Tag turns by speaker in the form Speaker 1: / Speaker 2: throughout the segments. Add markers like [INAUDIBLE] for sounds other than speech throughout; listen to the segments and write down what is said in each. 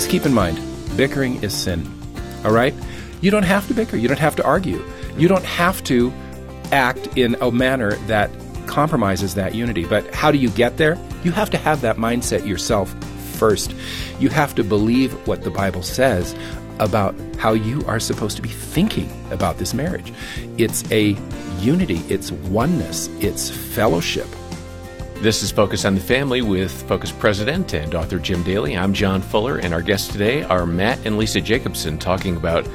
Speaker 1: Just keep in mind, bickering is sin. All right? You don't have to bicker. You don't have to argue. You don't have to act in a manner that compromises that unity. But how do you get there? You have to have that mindset yourself first. You have to believe what the Bible says about how you are supposed to be thinking about this marriage. It's a unity, it's oneness, it's fellowship.
Speaker 2: This is Focus on the Family with Focus President and author Jim Daly. I'm John Fuller, and our guests today are Matt and Lisa Jacobson talking about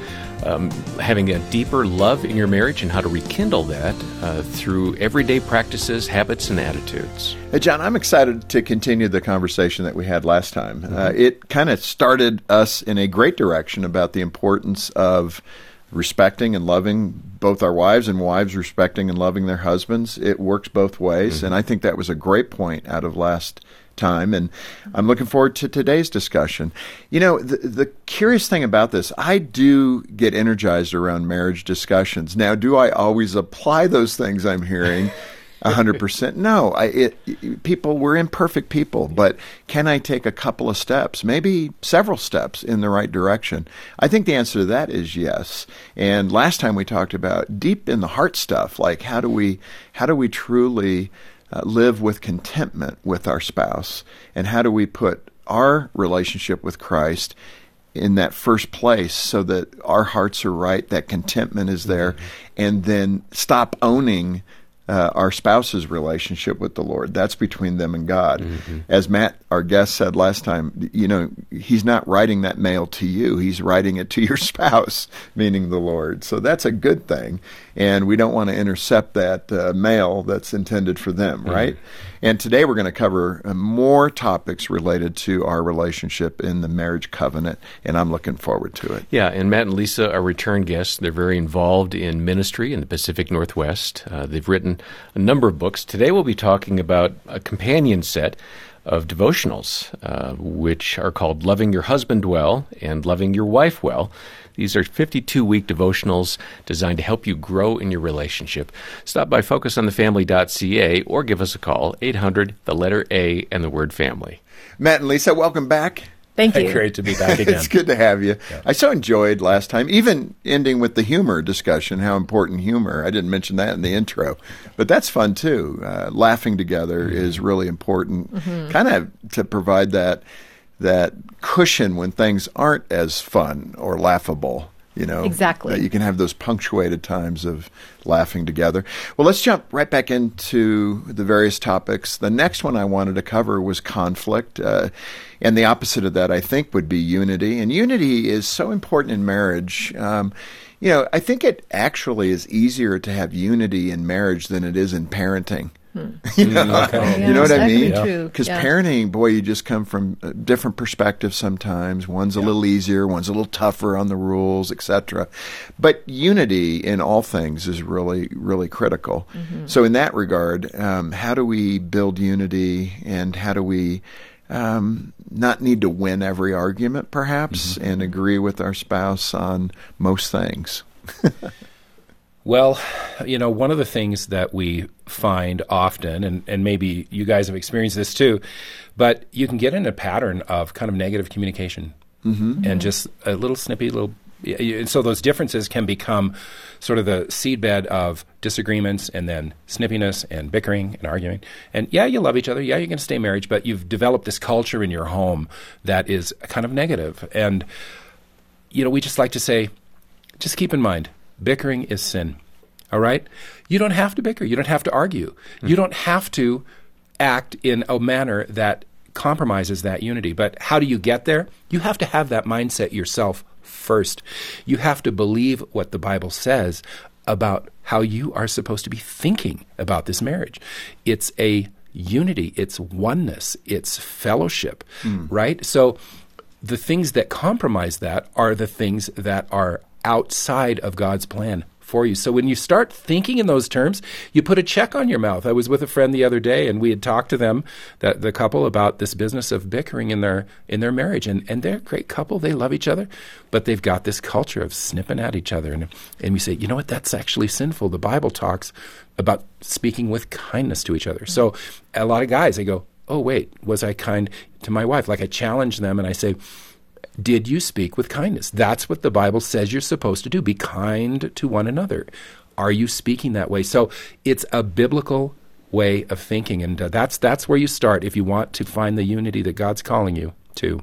Speaker 2: um, having a deeper love in your marriage and how to rekindle that uh, through everyday practices, habits, and attitudes.
Speaker 3: Hey, John, I'm excited to continue the conversation that we had last time. Mm-hmm. Uh, it kind of started us in a great direction about the importance of respecting and loving both our wives and wives respecting and loving their husbands. It works both ways. Mm-hmm. And I think that was a great point out of last time. And I'm looking forward to today's discussion. You know, the, the curious thing about this, I do get energized around marriage discussions. Now, do I always apply those things I'm hearing? [LAUGHS] hundred percent. No, I, it, people we're imperfect people, but can I take a couple of steps, maybe several steps in the right direction? I think the answer to that is yes. And last time we talked about deep in the heart stuff, like how do we how do we truly uh, live with contentment with our spouse, and how do we put our relationship with Christ in that first place so that our hearts are right, that contentment is there, mm-hmm. and then stop owning uh, our spouse's relationship with the Lord. That's between them and God. Mm-hmm. As Matt, our guest, said last time, you know, he's not writing that mail to you, he's writing it to your [LAUGHS] spouse, meaning the Lord. So that's a good thing. And we don't want to intercept that uh, mail that's intended for them, mm-hmm. right? And today we're going to cover uh, more topics related to our relationship in the marriage covenant, and I'm looking forward to it.
Speaker 2: Yeah, and Matt and Lisa are return guests. They're very involved in ministry in the Pacific Northwest. Uh, they've written a number of books. Today we'll be talking about a companion set of devotionals, uh, which are called Loving Your Husband Well and Loving Your Wife Well. These are 52 week devotionals designed to help you grow in your relationship. Stop by focusonthefamily.ca or give us a call, 800, the letter A, and the word family.
Speaker 3: Matt and Lisa, welcome back.
Speaker 4: Thank you.
Speaker 1: great to be [LAUGHS] back again.
Speaker 3: it's good to have you. Yeah. I so enjoyed last time, even ending with the humor discussion, how important humor. I didn't mention that in the intro, but that's fun too. Uh, laughing together mm-hmm. is really important, mm-hmm. kind of to provide that that cushion when things aren't as fun or laughable. You know,
Speaker 4: exactly.
Speaker 3: you can have those punctuated times of laughing together. Well, let's jump right back into the various topics. The next one I wanted to cover was conflict. Uh, and the opposite of that, I think, would be unity. And unity is so important in marriage. Um, you know, I think it actually is easier to have unity in marriage than it is in parenting. Hmm. you, know, mm, okay. yeah, you know what I mean? Because yeah. parenting, boy, you just come from different perspectives sometimes. One's a yeah. little easier, one's a little tougher on the rules, etc. But unity in all things is really, really critical. Mm-hmm. So, in that regard, um, how do we build unity and how do we um, not need to win every argument, perhaps, mm-hmm. and agree with our spouse on most things? [LAUGHS]
Speaker 1: Well, you know, one of the things that we find often, and, and maybe you guys have experienced this too, but you can get in a pattern of kind of negative communication mm-hmm. and just a little snippy little. And so those differences can become sort of the seedbed of disagreements and then snippiness and bickering and arguing. And yeah, you love each other. Yeah, you're going to stay married, but you've developed this culture in your home that is kind of negative. And, you know, we just like to say, just keep in mind, bickering is sin. All right? You don't have to bicker. You don't have to argue. Mm-hmm. You don't have to act in a manner that compromises that unity. But how do you get there? You have to have that mindset yourself first. You have to believe what the Bible says about how you are supposed to be thinking about this marriage. It's a unity, it's oneness, it's fellowship, right? So the things that compromise that are the things that are outside of God's plan for you. So when you start thinking in those terms, you put a check on your mouth. I was with a friend the other day and we had talked to them, that the couple about this business of bickering in their in their marriage and, and they're a great couple, they love each other, but they've got this culture of snipping at each other and and we say, "You know what? That's actually sinful. The Bible talks about speaking with kindness to each other." So a lot of guys they go, "Oh, wait, was I kind to my wife?" Like I challenge them and I say, did you speak with kindness? That's what the Bible says you're supposed to do. Be kind to one another. Are you speaking that way? So it's a biblical way of thinking, and uh, that's that's where you start if you want to find the unity that God's calling you to.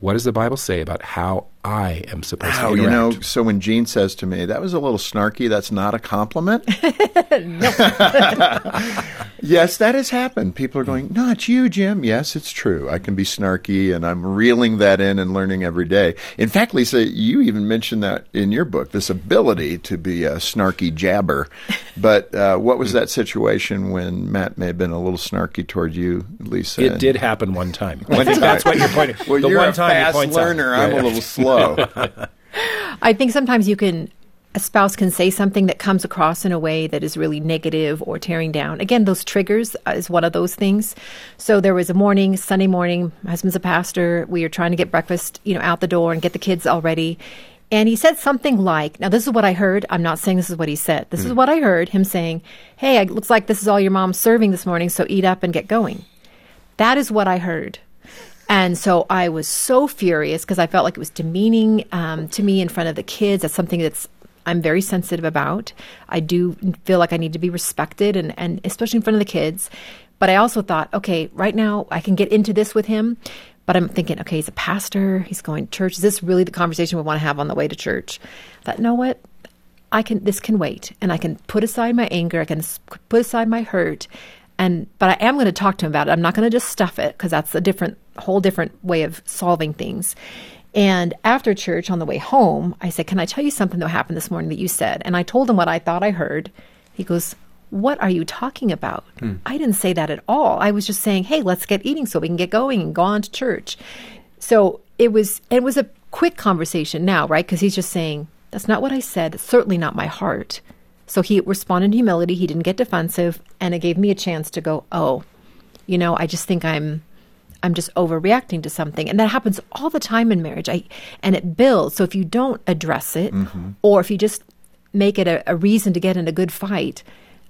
Speaker 1: What does the Bible say about how I am supposed to.
Speaker 3: Wow,
Speaker 1: to
Speaker 3: you know, so when Jean says to me, that was a little snarky, that's not a compliment. [LAUGHS] [LAUGHS] yes, that has happened. People are going, not you, Jim. Yes, it's true. I can be snarky, and I'm reeling that in and learning every day. In fact, Lisa, you even mentioned that in your book, this ability to be a snarky jabber. [LAUGHS] But uh, what was that situation when Matt may have been a little snarky toward you, Lisa?
Speaker 1: It did happen one time.
Speaker 3: One time.
Speaker 1: that's what you're pointing.
Speaker 3: Well,
Speaker 1: the
Speaker 3: you're
Speaker 1: one
Speaker 3: a
Speaker 1: time
Speaker 3: fast
Speaker 1: points out.
Speaker 3: learner. I'm
Speaker 1: yeah.
Speaker 3: a little slow. [LAUGHS]
Speaker 4: I think sometimes you can, a spouse can say something that comes across in a way that is really negative or tearing down. Again, those triggers uh, is one of those things. So there was a morning, Sunday morning, my husband's a pastor. We were trying to get breakfast, you know, out the door and get the kids all ready. And he said something like, now this is what I heard. I'm not saying this is what he said. This is what I heard him saying, Hey, it looks like this is all your mom's serving this morning, so eat up and get going. That is what I heard. And so I was so furious because I felt like it was demeaning um, to me in front of the kids. That's something that's I'm very sensitive about. I do feel like I need to be respected, and, and especially in front of the kids. But I also thought, okay, right now I can get into this with him. But I'm thinking, okay, he's a pastor. He's going to church. Is this really the conversation we want to have on the way to church? Thought, know what? I can. This can wait, and I can put aside my anger. I can put aside my hurt, and but I am going to talk to him about it. I'm not going to just stuff it because that's a different, whole different way of solving things. And after church on the way home, I said, "Can I tell you something that happened this morning that you said?" And I told him what I thought I heard. He goes, "What are you talking about? Hmm. I didn't say that at all. I was just saying, hey, let's get eating so we can get going and go on to church." So it was it was a quick conversation now, right? Because he's just saying, That's not what I said. That's certainly not my heart. So he responded in humility. He didn't get defensive, and it gave me a chance to go, Oh, you know, I just think I'm I'm just overreacting to something. And that happens all the time in marriage. I and it builds. So if you don't address it mm-hmm. or if you just make it a, a reason to get in a good fight,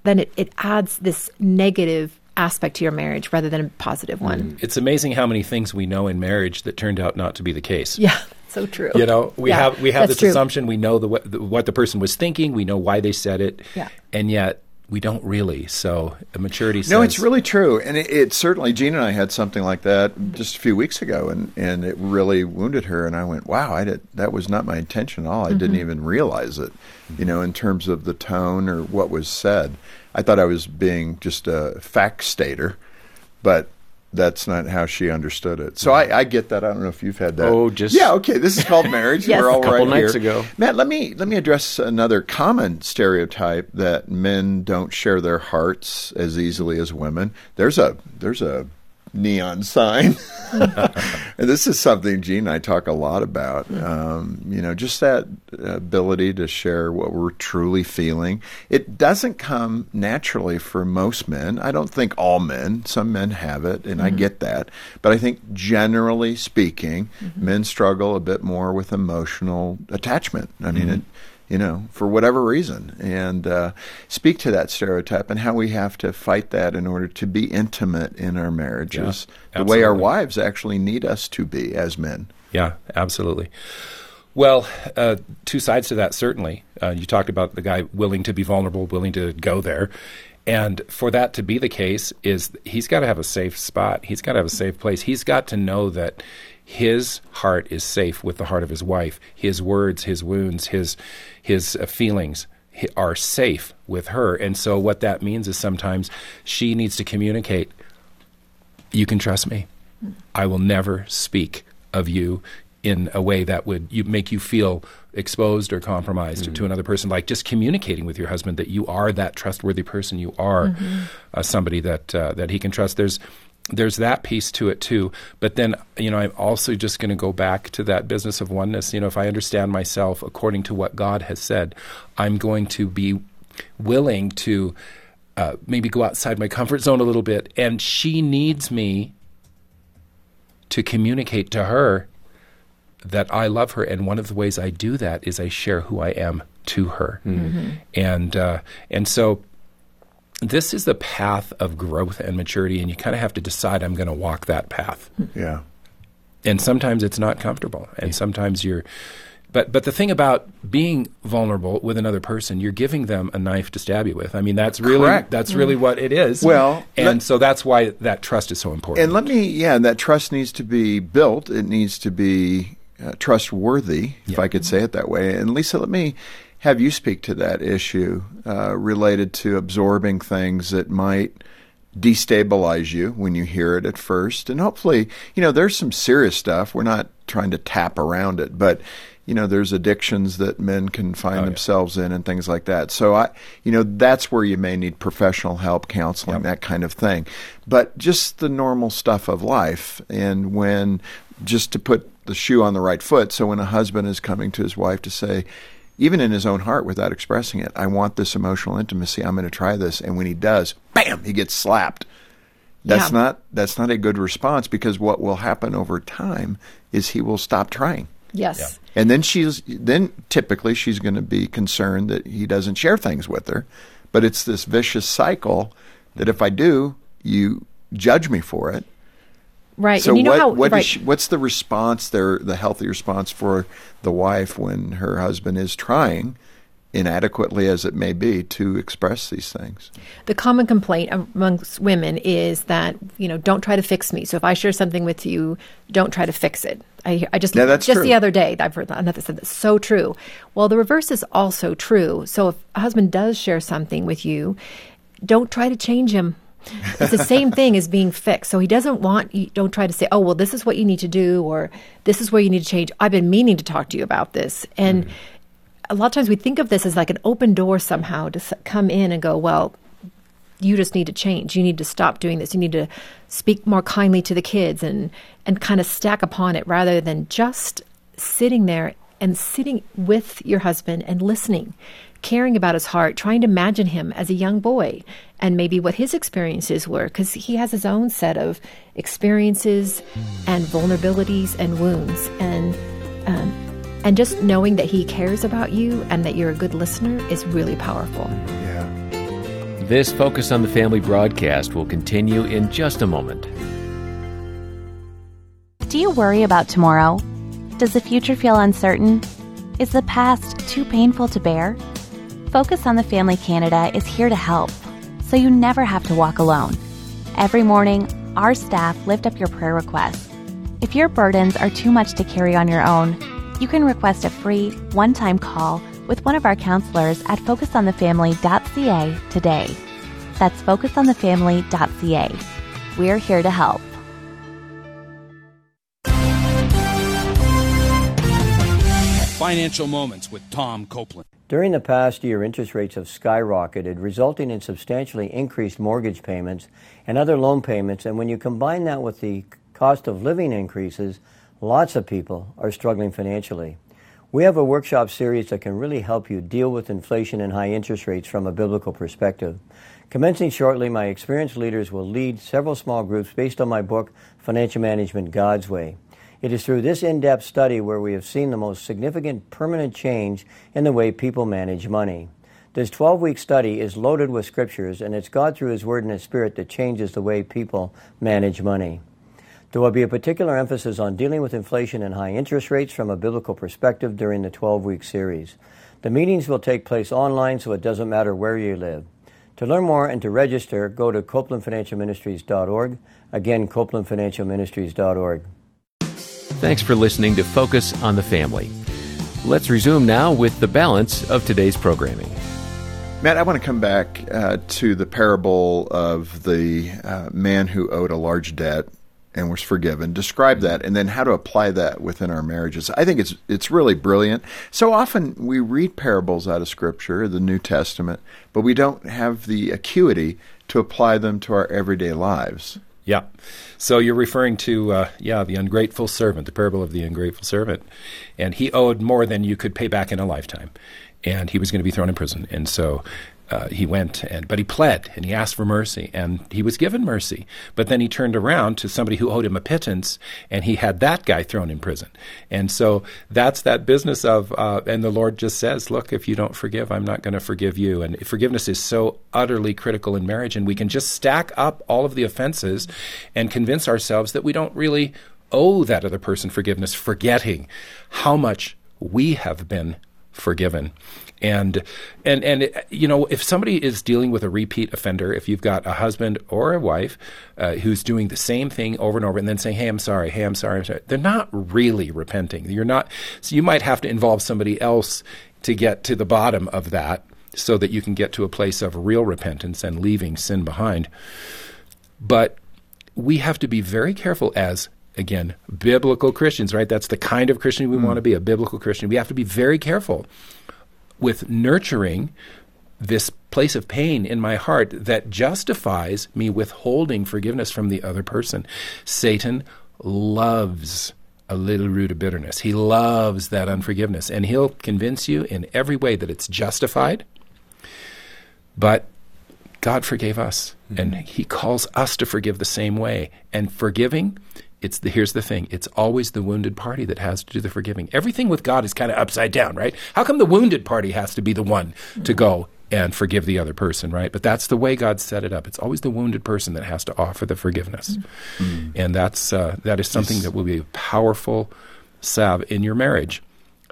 Speaker 4: then it, it adds this negative aspect to your marriage rather than a positive one.
Speaker 1: It's amazing how many things we know in marriage that turned out not to be the case.
Speaker 4: Yeah, so true.
Speaker 1: You know, we
Speaker 4: Yeah,
Speaker 1: have we have this
Speaker 4: true.
Speaker 1: assumption. We know the, what the what the person was thinking. We know why they said it.
Speaker 4: Yeah.
Speaker 1: And yet we don't really. So a maturity. Says,
Speaker 3: No, it's really true, and it, it certainly. Jean and I had something like that just a few weeks ago, and, and it really wounded her. And I went, "Wow, I did. That was not my intention at all. I
Speaker 4: Mm-hmm.
Speaker 3: didn't even realize it. You know, in terms of the tone or what was said, I thought I was being just a fact stater, but." That's not how she understood it. So I, I get that. I don't know if you've had that.
Speaker 2: Oh, just-
Speaker 3: yeah. Okay, this is called marriage. [LAUGHS]
Speaker 4: Yes.
Speaker 3: We're all
Speaker 4: A
Speaker 2: couple
Speaker 3: right
Speaker 2: nights
Speaker 3: here.
Speaker 2: ago.
Speaker 3: Matt, let me let me address another common stereotype that men don't share their hearts as easily as women. There's a there's a neon sign, [LAUGHS] and this is something Jean and I talk a lot about. Um, you know, just that ability to share what we're truly feeling. It doesn't come naturally for most men. I don't think all men. Some men have it, and I mm-hmm. get that. But I think generally speaking, mm-hmm. men struggle a bit more with emotional attachment. I mean, it, mm-hmm. You know, for whatever reason, and uh, speak to that stereotype and how we have to fight that in order to be intimate in our marriages,
Speaker 1: Yeah,
Speaker 3: the way our wives actually need us to be as men.
Speaker 1: Yeah, absolutely. Well, uh, two sides to that, certainly. Uh, you talked about the guy willing to be vulnerable, willing to go there. And for that to be the case, is he's got to have a safe spot. He's got to have a safe place. He's got to know that his heart is safe with the heart of his wife. His words, his wounds, his his uh, feelings are safe with her. And so, what that means is sometimes she needs to communicate you can trust me. I will never speak of you in a way that would you, make you feel exposed or compromised mm-hmm. to another person. Like just communicating with your husband that you are that trustworthy person, you are mm-hmm. uh, somebody that uh, that he can trust. There's there's that piece to it too. But then, you know, I'm also just going to go back to that business of oneness. You know, if I understand myself according to what God has said, I'm going to be willing to uh, maybe go outside my comfort zone a little bit. And she needs me to communicate to her that I love her. And one of the ways I do that is I share who I am to her. Mm-hmm. And uh, and so this is the path of growth and maturity, and you kind of have to decide I'm going to walk that path.
Speaker 3: Yeah.
Speaker 1: And sometimes it's not comfortable, and sometimes you're. But but the thing about being vulnerable with another person, you're giving them a knife to stab you with. I mean, that's really
Speaker 3: Correct.
Speaker 1: that's really what it is.
Speaker 3: Well,
Speaker 1: and
Speaker 3: let,
Speaker 1: so that's why that trust is so important.
Speaker 3: And let me, yeah, that trust needs to be built. It needs to be uh, trustworthy, if I could say it that way. And Lisa, let me have you speak to that issue uh, related to absorbing things that might destabilize you when you hear it at first. And hopefully, you know, there's some serious stuff. We're not trying to tap around it, but you know, there's addictions that men can find oh, themselves yeah. in and things like that. So I, you know, that's where you may need professional help, counseling, yep. that kind of thing. But just the normal stuff of life. And when, just to put the shoe on the right foot. So when a husband is coming to his wife to say, even in his own heart without expressing it. I want this emotional intimacy. I'm going to try this. And when he does, bam, he gets slapped. That's yeah. not that's not a good response because what will happen over time is he will stop trying.
Speaker 4: Yes.
Speaker 3: Yeah. And then she's then typically she's going to be concerned that he doesn't share things with her. But it's this vicious cycle that if I do, you judge me for it.
Speaker 4: Right.
Speaker 3: So
Speaker 4: you know
Speaker 3: what,
Speaker 4: how,
Speaker 3: what
Speaker 4: right.
Speaker 3: she, what's the response there, the healthy response for the wife when her husband is trying, inadequately as it may be, to express these things?
Speaker 4: The common complaint amongst women is that, you know, don't try to fix me. So if I share something with you, don't try to fix it. I, I just
Speaker 3: yeah, that's
Speaker 4: just
Speaker 3: true.
Speaker 4: the other day I've heard another said that's so true. Well, the reverse is also true. So if a husband does share something with you, don't try to change him [LAUGHS] it's the same thing as being fixed. So he doesn't want you, don't try to say, oh, well, this is what you need to do, or this is where you need to change. I've been meaning to talk to you about this. And mm. a lot of times we think of this as like an open door somehow to come in and go, well, you just need to change. You need to stop doing this. You need to speak more kindly to the kids and, and kind of stack upon it rather than just sitting there and sitting with your husband and listening caring about his heart, trying to imagine him as a young boy and maybe what his experiences were, because he has his own set of experiences and vulnerabilities and wounds. And, um, and just knowing that he cares about you and that you're a good listener is really powerful.
Speaker 3: Yeah.
Speaker 2: This Focus on the Family broadcast will continue in just a moment.
Speaker 5: Do you worry about tomorrow? Does the future feel uncertain? Is the past too painful to bear? Focus on the Family Canada is here to help, so you never have to walk alone. Every morning, our staff lift up your prayer requests. If your burdens are too much to carry on your own, you can request a free, one time call with one of our counselors at focusonthefamily.ca today. That's focusonthefamily.ca. We're here to help.
Speaker 6: Financial Moments with Tom Copeland.
Speaker 7: During the past year, interest rates have skyrocketed, resulting in substantially increased mortgage payments and other loan payments. And when you combine that with the cost of living increases, lots of people are struggling financially. We have a workshop series that can really help you deal with inflation and high interest rates from a biblical perspective. Commencing shortly, my experienced leaders will lead several small groups based on my book, Financial Management God's Way. It is through this in depth study where we have seen the most significant permanent change in the way people manage money. This 12 week study is loaded with scriptures, and it's God through His Word and His Spirit that changes the way people manage money. There will be a particular emphasis on dealing with inflation and high interest rates from a biblical perspective during the 12 week series. The meetings will take place online, so it doesn't matter where you live. To learn more and to register, go to CopelandFinancialMinistries.org. Again, CopelandFinancialMinistries.org.
Speaker 2: Thanks for listening to Focus on the Family. Let's resume now with the balance of today's programming.
Speaker 3: Matt, I want to come back uh, to the parable of the uh, man who owed a large debt and was forgiven. Describe that, and then how to apply that within our marriages. I think it's it's really brilliant. So often we read parables out of Scripture, the New Testament, but we don't have the acuity to apply them to our everyday lives.
Speaker 1: Yeah. So you're referring to, uh, yeah, the ungrateful servant, the parable of the ungrateful servant. And he owed more than you could pay back in a lifetime. And he was going to be thrown in prison. And so uh, he went and but he pled and he asked for mercy and he was given mercy. But then he turned around to somebody who owed him a pittance and he had that guy thrown in prison. And so that's that business of uh, and the lord just says look if you don't forgive i'm not going to forgive you. And forgiveness is so utterly critical in marriage and we can just stack up all of the offenses and convince ourselves that we don't really owe that other person forgiveness forgetting how much we have been forgiven and and and you know if somebody is dealing with a repeat offender if you've got a husband or a wife uh, who's doing the same thing over and over and then saying hey i'm sorry hey i'm sorry i'm sorry they're not really repenting. You're not so you might have to involve somebody else to get to the bottom of that so that you can get to a place of real repentance and leaving sin behind. But we have to be very careful as again biblical christians right? That's the kind of christian we mm. want to be a biblical christian. We have to be very careful with nurturing this place of pain in my heart that justifies me withholding forgiveness from the other person. Satan loves a little root of bitterness. He loves that unforgiveness, and he'll convince you in every way that it's justified. But God forgave us, mm-hmm. and He calls us to forgive the same way. And forgiving it's the, here's the thing it's always the wounded party that has to do the forgiving everything with god is kind of upside down right how come the wounded party has to be the one to go and forgive the other person right but that's the way god set it up it's always the wounded person that has to offer the forgiveness mm. and that's uh, that is something that will be a powerful salve in your marriage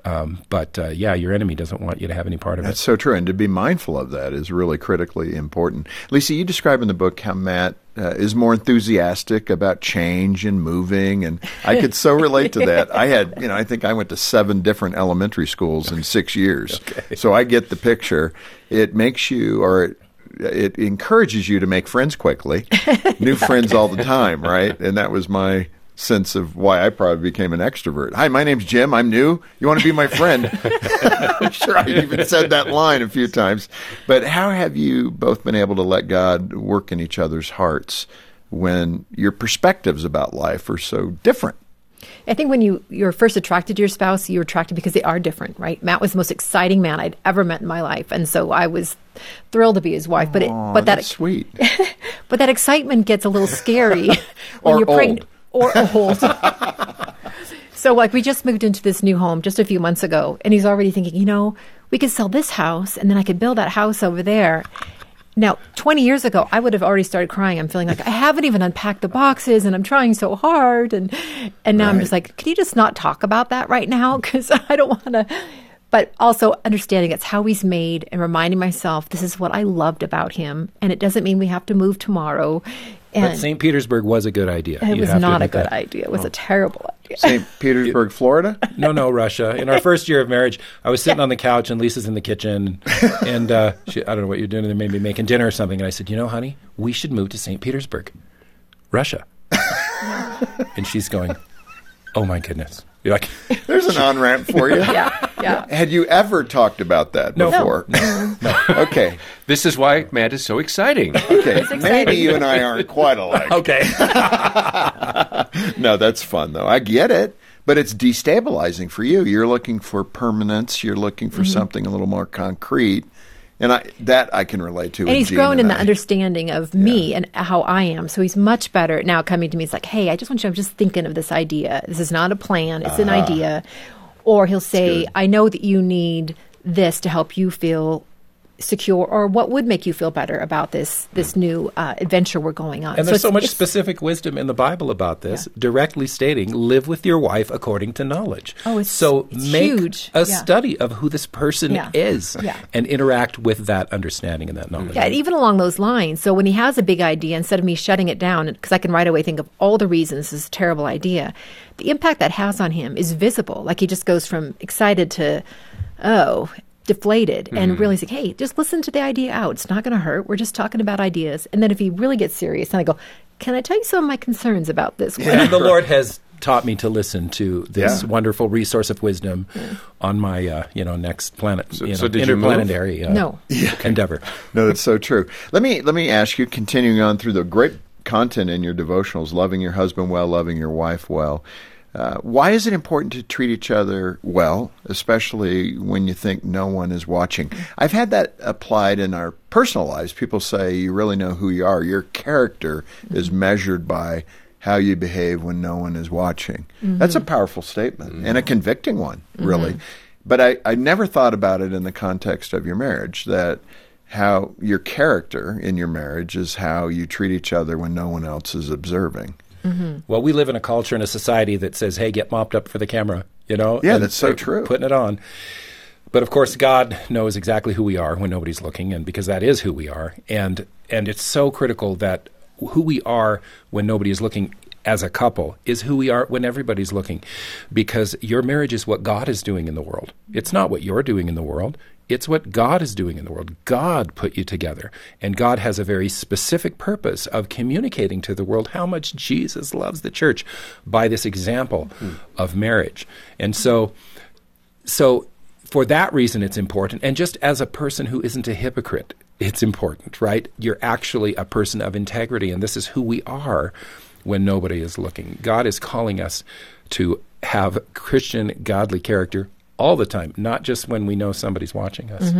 Speaker 1: um, but uh, yeah, your enemy doesn't want you to have any part of
Speaker 3: That's
Speaker 1: it.
Speaker 3: That's so true. And to be mindful of that is really critically important. Lisa, you describe in the book how Matt uh, is more enthusiastic about change and moving. And I could so relate to that. I had, you know, I think I went to seven different elementary schools in six years. Okay. So I get the picture. It makes you, or it, it encourages you to make friends quickly, [LAUGHS] new friends all the time, right? And that was my sense of why I probably became an extrovert. Hi, my name's Jim. I'm new. You want to be my friend? [LAUGHS] I'm sure I even said that line a few times. But how have you both been able to let God work in each other's hearts when your perspectives about life are so different?
Speaker 4: I think when you you're first attracted to your spouse, you're attracted because they are different, right? Matt was the most exciting man I'd ever met in my life, and so I was thrilled to be his wife. But it, but that
Speaker 3: sweet. [LAUGHS]
Speaker 4: but that excitement gets a little scary [LAUGHS] when you're pregnant or old. [LAUGHS] so, like, we just moved into this new home just a few months ago, and he's already thinking, you know, we could sell this house, and then I could build that house over there. Now, 20 years ago, I would have already started crying. I'm feeling like I haven't even unpacked the boxes and I'm trying so hard. And, and now right. I'm just like, can you just not talk about that right now? [LAUGHS] Because I don't want to. But also understanding it's how he's made and reminding myself this is what I loved about him. And it doesn't mean we have to move tomorrow.
Speaker 1: And but St. Petersburg was a good idea.
Speaker 4: It you was not a good that. idea. It was oh. a terrible idea.
Speaker 3: St. Petersburg, [LAUGHS] Florida?
Speaker 1: no, no, Russia. In our first year of marriage, I was sitting yeah. on the couch and Lisa's in the kitchen, and uh, she, I don't know what you're doing. They made me making dinner or something, and I said, "You know, honey, we should move to St. Petersburg, Russia." [LAUGHS] and she's going, "Oh my goodness." You're like, [LAUGHS]
Speaker 3: there's an on ramp for you. [LAUGHS]
Speaker 4: yeah, yeah.
Speaker 3: Had you ever talked about that
Speaker 1: no,
Speaker 3: before?
Speaker 1: No, no.
Speaker 3: okay.
Speaker 2: This is why Matt is so exciting.
Speaker 3: Okay. Exciting. Maybe you and I aren't quite alike. [LAUGHS]
Speaker 1: okay.
Speaker 3: no, that's fun though. I get it. But it's destabilizing for you. You're looking for permanence. You're looking for mm-hmm. something a little more concrete and I, that I can relate to.
Speaker 4: And he's grown in the understanding of me yeah. and how I am. So he's much better now coming to me. He's like, hey, I just want you. I'm just thinking of this idea. This is not a plan. It's uh-huh. an idea. Or he'll say, I know that you need this to help you feel secure or what would make you feel better about this this new uh, adventure we're going on
Speaker 1: and there's so, so much specific wisdom in the bible about this yeah. directly stating live with your wife according to knowledge
Speaker 4: oh it's
Speaker 1: so
Speaker 4: it's
Speaker 1: make
Speaker 4: huge.
Speaker 1: a yeah. study of who this person
Speaker 4: yeah.
Speaker 1: is and interact with that understanding and that knowledge
Speaker 4: yeah even along those lines so when he has a big idea instead of me shutting it down because i can right away think of all the reasons this is a terrible idea the impact that has on him is visible like he just goes from excited to oh deflated mm-hmm. and realizing, hey, just listen to the idea out. It's not going to hurt. We're just talking about ideas. And then if he really gets serious, then I go, Can I tell you some of my concerns about this one?
Speaker 1: And the Lord has taught me to listen to this
Speaker 3: Yeah.
Speaker 1: wonderful resource of wisdom on my uh, you know next planet,
Speaker 2: So-
Speaker 1: you know,
Speaker 2: so did you
Speaker 1: interplanetary uh,
Speaker 4: No. [LAUGHS]
Speaker 1: endeavor.
Speaker 3: No, that's so true. Let me let me ask you, continuing on through the great content in your devotionals, loving your husband well, loving your wife well. Uh, why is it important to treat each other well, especially when you think no one is watching? I've had that applied in our personal lives. People say you really know who you are. Your character mm-hmm. is measured by how you behave when no one is watching. Mm-hmm. That's a powerful statement mm-hmm. and a convicting one, really. But I, I never thought about it in the context of your marriage that how your character in your marriage is how you treat each other when no one else is observing. Mm-hmm.
Speaker 1: Well, we live in a culture and a society that says, "Hey, get mopped up for the camera," you know.
Speaker 3: Yeah,
Speaker 1: and
Speaker 3: that's so true.
Speaker 1: Putting it on. But of course, God knows exactly who we are when nobody's looking, and because that is who we are, and and it's so critical that who we are when nobody is looking as a couple is who we are when everybody's looking, because your marriage is what God is doing in the world. It's not what you're doing in the world. It's what God is doing in the world. God put you together. And God has a very specific purpose of communicating to the world how much Jesus loves the church by this example hmm. of marriage. And so, so for that reason, it's important. And just as a person who isn't a hypocrite, it's important, right? You're actually a person of integrity, and this is who we are when nobody is looking. God is calling us to have Christian, godly character all the time, not just when we know somebody's watching us.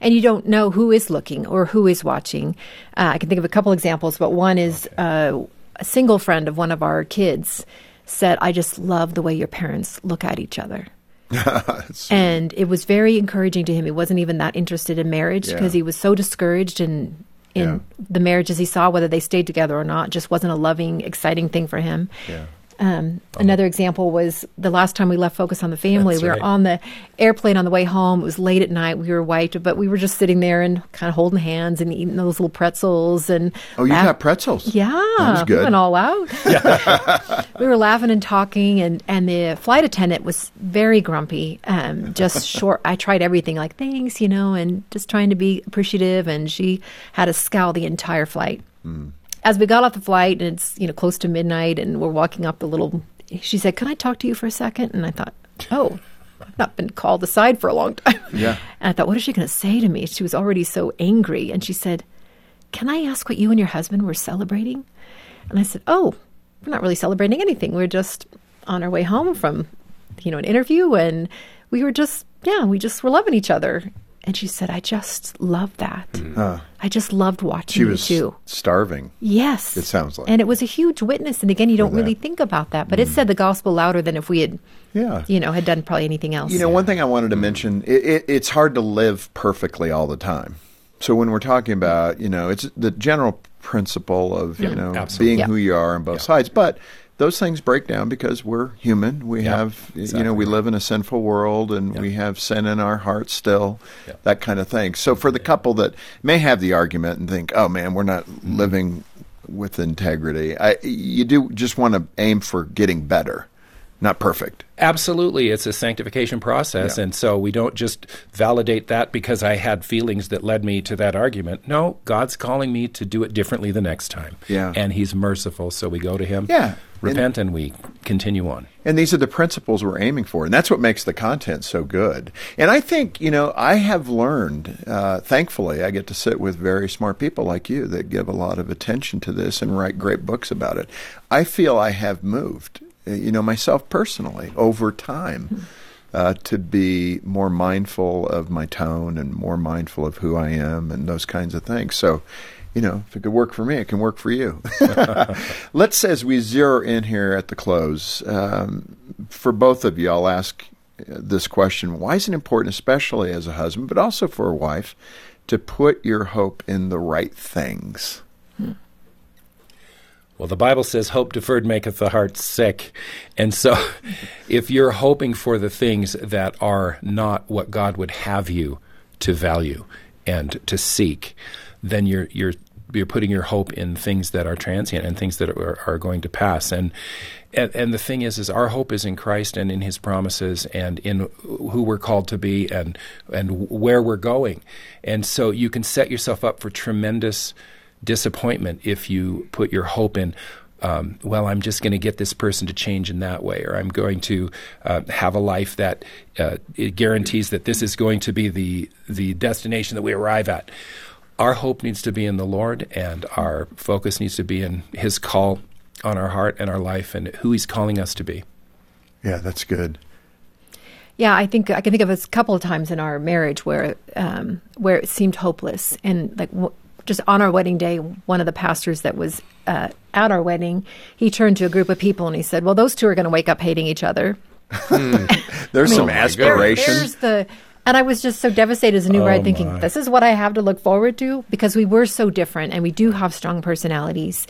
Speaker 4: and you don't know who is looking or who is watching. Uh, I can think of a couple examples, but one is uh, a single friend of one of our kids said, I just love the way your parents look at each other. [LAUGHS] and it was very encouraging to him. He wasn't even that interested in marriage
Speaker 3: Yeah.
Speaker 4: because he was so discouraged in in
Speaker 3: Yeah.
Speaker 4: the marriages he saw, whether they stayed together or not, just wasn't a loving, exciting thing for him.
Speaker 3: Yeah.
Speaker 4: Um, Another example was the last time we left Focus on the Family.
Speaker 1: That's
Speaker 4: we were
Speaker 1: right.
Speaker 4: on the airplane on the way home. It was late at night. We were wiped, but we were just sitting there and kind of holding hands and eating those little pretzels. And
Speaker 3: Oh, you
Speaker 4: laugh-
Speaker 3: got pretzels.
Speaker 4: yeah,
Speaker 3: That was
Speaker 4: we went all out. [LAUGHS] we were laughing and talking, and, and the flight attendant was very grumpy. Um, just [LAUGHS] short. I tried everything, like thanks, you know, and just trying to be appreciative. And she had a scowl the entire flight. As we got off the flight, and it's you know close to midnight, and we're walking up the little. She said, "Can I talk to you for a second? And I thought, "Oh, I've not been called aside for a long time."
Speaker 3: Yeah.
Speaker 4: And I thought, what is she going to say to me? She was already so angry. And she said, Can I ask what you and your husband were celebrating? And I said, Oh, we're not really celebrating anything. We're just on our way home from, you know, an interview and we were just, yeah, we just were loving each other. And she said, I just love that. I just loved watching
Speaker 3: She
Speaker 4: you
Speaker 3: was
Speaker 4: too.
Speaker 3: starving.
Speaker 4: Yes.
Speaker 3: It sounds like.
Speaker 4: And it was a huge witness. And again, you don't.
Speaker 3: Mm.
Speaker 4: really think about that, but it said the gospel louder than if we had,
Speaker 3: Yeah.
Speaker 4: you know, had done probably anything else.
Speaker 3: You know, one thing I wanted to mention, it, it, it's hard to live perfectly all the time. So when we're talking about, you know, it's the general principle of, you know,
Speaker 1: absolutely.
Speaker 3: being
Speaker 4: Yeah.
Speaker 3: who you are on both sides. But those things break down because we're human. We
Speaker 1: Yeah,
Speaker 3: have, you know, we live in a sinful world and we have sin in our hearts still,
Speaker 1: Yeah.
Speaker 3: that kind of thing. So for the couple that may have the argument and think, oh man, we're not
Speaker 1: Mm-hmm.
Speaker 3: living with integrity, I, you do just want to aim for getting better, not perfect.
Speaker 1: Absolutely, it's a sanctification process,
Speaker 3: Yeah.
Speaker 1: and so we don't just validate that because I had feelings that led me to that argument. No, God's calling me to do it differently the next time.
Speaker 3: Yeah.
Speaker 1: and He's merciful, so we go to Him.
Speaker 3: Yeah.
Speaker 1: repent, and, we continue on.
Speaker 3: And these are the principles we're aiming for. And that's what makes the content so good. And I think, you know, I have learned, uh, thankfully, I get to sit with very smart people like you that give a lot of attention to this and write great books about it. I feel I have moved, you know, myself personally over time. Uh, to be more mindful of my tone and more mindful of who I am and those kinds of things. So, you know, if it could work for me, it can work for you. [LAUGHS] Let's, say as we zero in here at the close, um, for both of you, I'll ask uh, this question Why is it important, especially as a husband, but also for a wife, to put your hope in the right things?
Speaker 1: Well, the Bible says, "Hope deferred maketh the heart sick," and so, [LAUGHS] if you're hoping for the things that are not what God would have you to value and to seek, then you're you're you're putting your hope in things that are transient and things that are, are going to pass. And, and and the thing is, is our hope is in Christ and in His promises and in who we're called to be and and where we're going. And so you can set yourself up for tremendous disappointment if you put your hope in. Um, well, I'm just going to get this person to change in that way, or I'm going to uh, have a life that uh, it guarantees that this is going to be the the destination that we arrive at. Our hope needs to be in the Lord, and our focus needs to be in His call on our heart and our life, and who He's calling us to be.
Speaker 3: Yeah, that's good.
Speaker 4: Yeah, I think I can think of a couple of times in our marriage where um, where it seemed hopeless, and like w- just on our wedding day, one of the pastors that was uh, at our wedding, he turned to a group of people and he said, "Well, those two are going to wake up hating each other." [LAUGHS]
Speaker 3: There's
Speaker 4: I mean,
Speaker 3: some
Speaker 4: there-
Speaker 3: aspiration.
Speaker 4: there's the, and I was just so devastated as a new
Speaker 1: Oh,
Speaker 4: bride, thinking
Speaker 1: my.
Speaker 4: this is what I have to look forward to because we were so different and we do have strong personalities.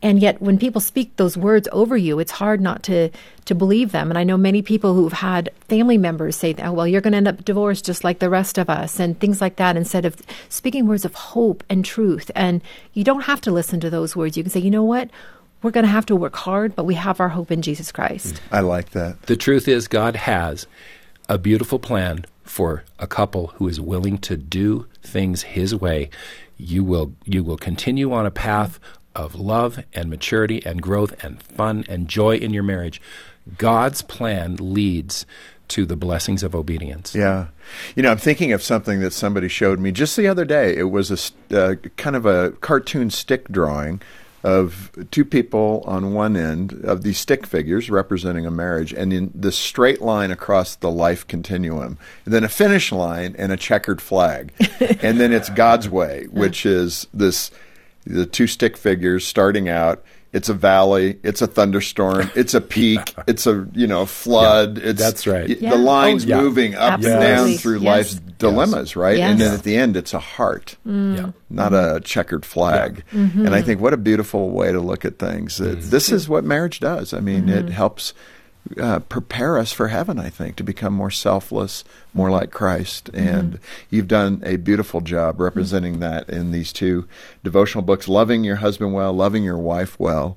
Speaker 4: And yet, when people speak those words over you, it's hard not to to believe them. And I know many people who've had family members say, "Oh, well, you're going to end up divorced just like the rest of us," and things like that. Instead of speaking words of hope and truth, and you don't have to listen to those words. You can say, "You know what? We're going to have to work hard, but we have our hope in Jesus Christ." Mm.
Speaker 3: I like that.
Speaker 1: The truth is, God has a beautiful plan for a couple who is willing to do things His way. You will you will continue on a path of love and maturity and growth and fun and joy in your marriage. God's plan leads to the blessings of obedience.
Speaker 3: Yeah. You know, I'm thinking of something that somebody showed me just the other day. It was a uh, kind of a cartoon stick drawing of two people on one end of these stick figures representing a marriage, and in the straight line across the life continuum, and then a finish line and a checkered flag, [LAUGHS] and then it's God's way, which is this the two stick figures starting out. It's a valley. It's a thunderstorm. [LAUGHS] It's a peak. It's a you know flood. it's
Speaker 1: that's right.
Speaker 4: Yeah.
Speaker 3: The lines
Speaker 1: Oh, yeah.
Speaker 3: moving up and down through
Speaker 4: Yes.
Speaker 3: life's dilemmas, right? And then at the end, it's a heart,
Speaker 1: Yeah.
Speaker 3: not a checkered flag.
Speaker 4: Mm-hmm.
Speaker 3: And I think what a beautiful way to look at things. That This is what marriage does. I mean,
Speaker 4: Mm-hmm.
Speaker 3: it helps uh, prepare us for heaven. I think to become more selfless, more like Christ.
Speaker 4: Mm-hmm.
Speaker 3: And you've done a beautiful job representing that in these two devotional books: loving your husband well, loving your wife well.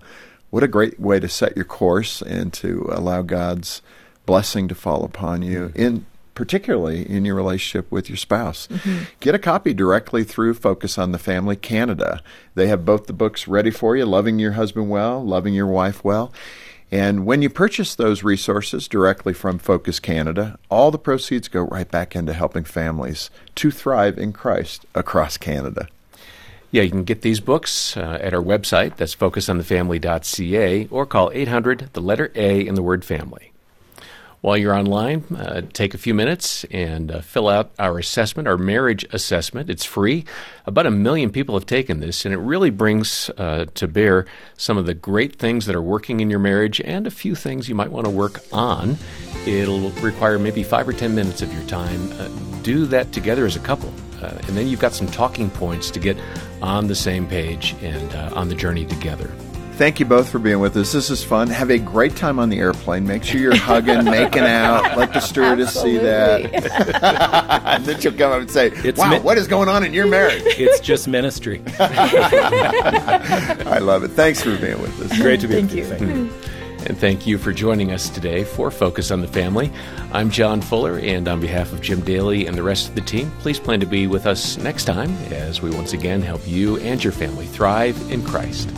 Speaker 3: What a great way to set your course and to allow God's blessing to fall upon you in particularly in your relationship with your spouse. Get a copy directly through Focus on the Family Canada. They have both the books ready for you, Loving Your Husband Well, Loving Your Wife Well. And when you purchase those resources directly from Focus Canada, all the proceeds go right back into helping families to thrive in Christ across Canada.
Speaker 2: Yeah, you can get these books uh, at our website. That's focusonthefamily.ca or call 800, the letter A in the word family. While you're online, uh, take a few minutes and uh, fill out our assessment, our marriage assessment. It's free. About a million people have taken this, and it really brings uh, to bear some of the great things that are working in your marriage and a few things you might want to work on. It'll require maybe five or ten minutes of your time. Uh, do that together as a couple. Uh, and then you've got some talking points to get on the same page and uh, on the journey together.
Speaker 3: Thank you both for being with us. This is fun. Have a great time on the airplane. Make sure you're hugging, [LAUGHS] making out. Let the stewardess see that. [LAUGHS] [LAUGHS] and then she'll come up and say,
Speaker 1: It's
Speaker 3: Wow,
Speaker 1: mi-
Speaker 3: what is going on in your marriage?
Speaker 1: It's just ministry.
Speaker 3: I love it. Thanks for being with us.
Speaker 1: Great to be
Speaker 4: Thank
Speaker 1: with you.
Speaker 4: you.
Speaker 1: Thank you.
Speaker 2: And thank you for joining us today for Focus on the Family. I'm John Fuller, and on behalf of Jim Daly and the rest of the team, please plan to be with us next time as we once again help you and your family thrive in Christ.